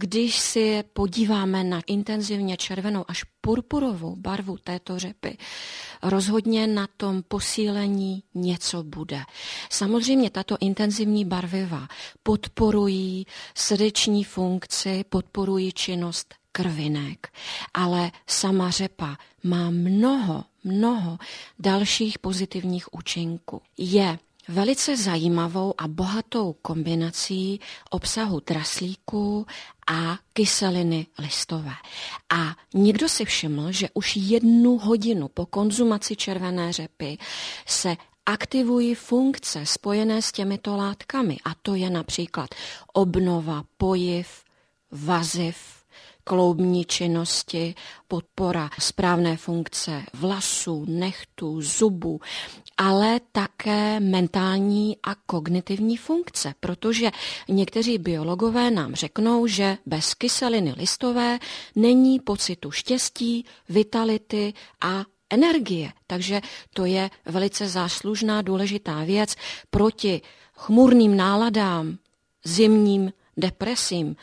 Když si podíváme na intenzivně červenou až purpurovou barvu této řepy, rozhodně na tom posílení něco bude. Samozřejmě tato intenzivní barviva podporují srdeční funkci, podporují činnost krvinek, ale sama řepa má mnoho, mnoho dalších pozitivních účinků. Je velice zajímavou a bohatou kombinací obsahu draslíku a kyseliny listové. A někdo si všiml, že už jednu hodinu po konzumaci červené řepy se aktivují funkce spojené s těmito látkami, a to je například obnova pojiv, vaziv, kloubní činnosti, podpora správné funkce vlasů, nechtů, zubů, ale také mentální a kognitivní funkce, protože někteří biologové nám řeknou, že bez kyseliny listové není pocitu štěstí, vitality a energie. Takže to je velice záslužná, důležitá věc proti chmurným náladám, zimním depresím,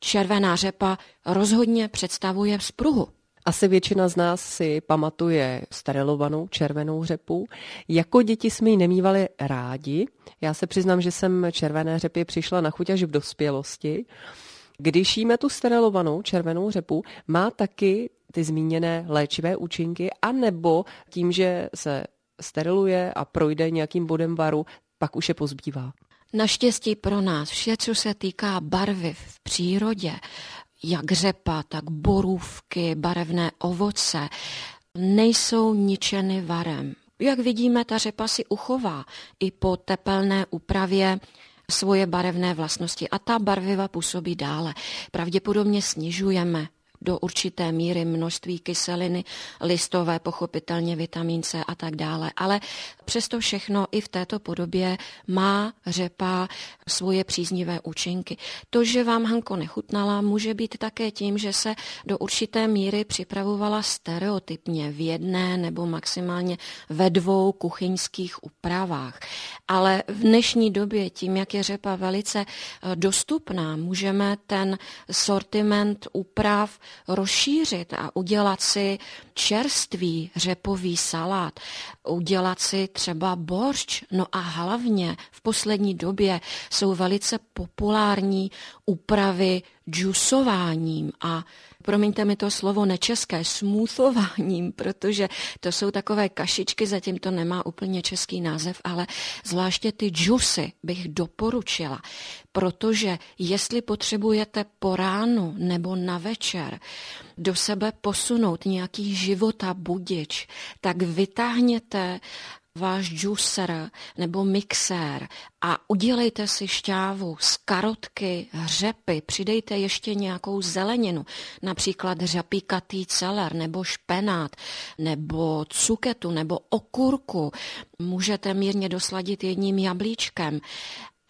červená řepa rozhodně představuje vzpruhu. Asi většina z nás si pamatuje sterilovanou červenou řepu. Jako děti jsme ji nemývali rádi. Já se přiznám, že jsem červené řepy přišla na chuť až v dospělosti. Když jíme tu sterilovanou červenou řepu, má taky ty zmíněné léčivé účinky, anebo tím, že se steriluje a projde nějakým bodem varu, pak už je pozbývá. Naštěstí pro nás vše, co se týká barvy v přírodě, jak řepa, tak borůvky, barevné ovoce, nejsou ničeny varem. Jak vidíme, ta řepa si uchová i po tepelné úpravě svoje barevné vlastnosti a ta barviva působí dále. Pravděpodobně snižujeme do určité míry množství kyseliny listové, pochopitelně vitamin C a tak dále. Ale přesto všechno i v této podobě má řepa svoje příznivé účinky. To, že vám Hanko nechutnala, může být také tím, že se do určité míry připravovala stereotypně v jedné nebo maximálně ve dvou kuchyňských úpravách. Ale v dnešní době tím, jak je řepa velice eh, dostupná, můžeme ten sortiment úprav rozšířit a udělat si čerstvý řepový salát, udělat si třeba boršč. No a hlavně v poslední době jsou velice populární úpravy džusováním a promiňte mi to slovo nečeské, smoothováním, protože to jsou takové kašičky, zatím to nemá úplně český název, ale zvláště ty džusy bych doporučila, protože jestli potřebujete po ránu nebo na večer do sebe posunout nějaký života budič, tak vytáhněte váš juicer nebo mixér a udělejte si šťávu z karotky, hřepy, přidejte ještě nějakou zeleninu, například řapíkatý celer nebo špenát, nebo cuketu, nebo okurku. Můžete mírně dosladit jedním jablíčkem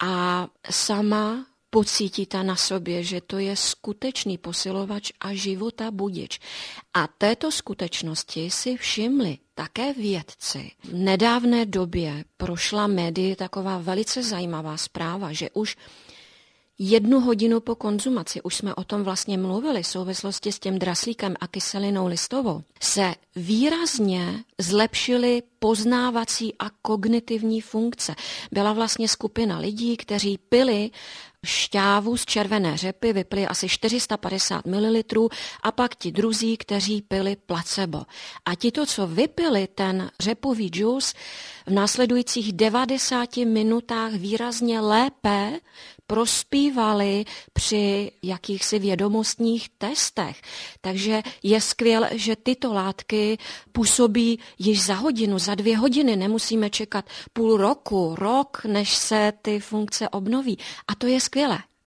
a sama pocítíte na sobě, že to je skutečný posilovač a života budič. A této skutečnosti si všimli také vědci. V nedávné době prošla médii taková velice zajímavá zpráva, že už jednu hodinu po konzumaci, už jsme o tom vlastně mluvili v souvislosti s tím draslíkem a kyselinou listovou, se výrazně zlepšily poznávací a kognitivní funkce. Byla vlastně skupina lidí, kteří pili šťávu z červené řepy vypili asi 450 ml a pak ti druzí, kteří pili placebo. A ti to, co vypili ten řepový džus, v následujících 90 minutách výrazně lépe prospívali při jakýchsi vědomostních testech. Takže je skvělé, že tyto látky působí již za hodinu, za dvě hodiny. Nemusíme čekat půl roku, rok, než se ty funkce obnoví. A to je skvělé.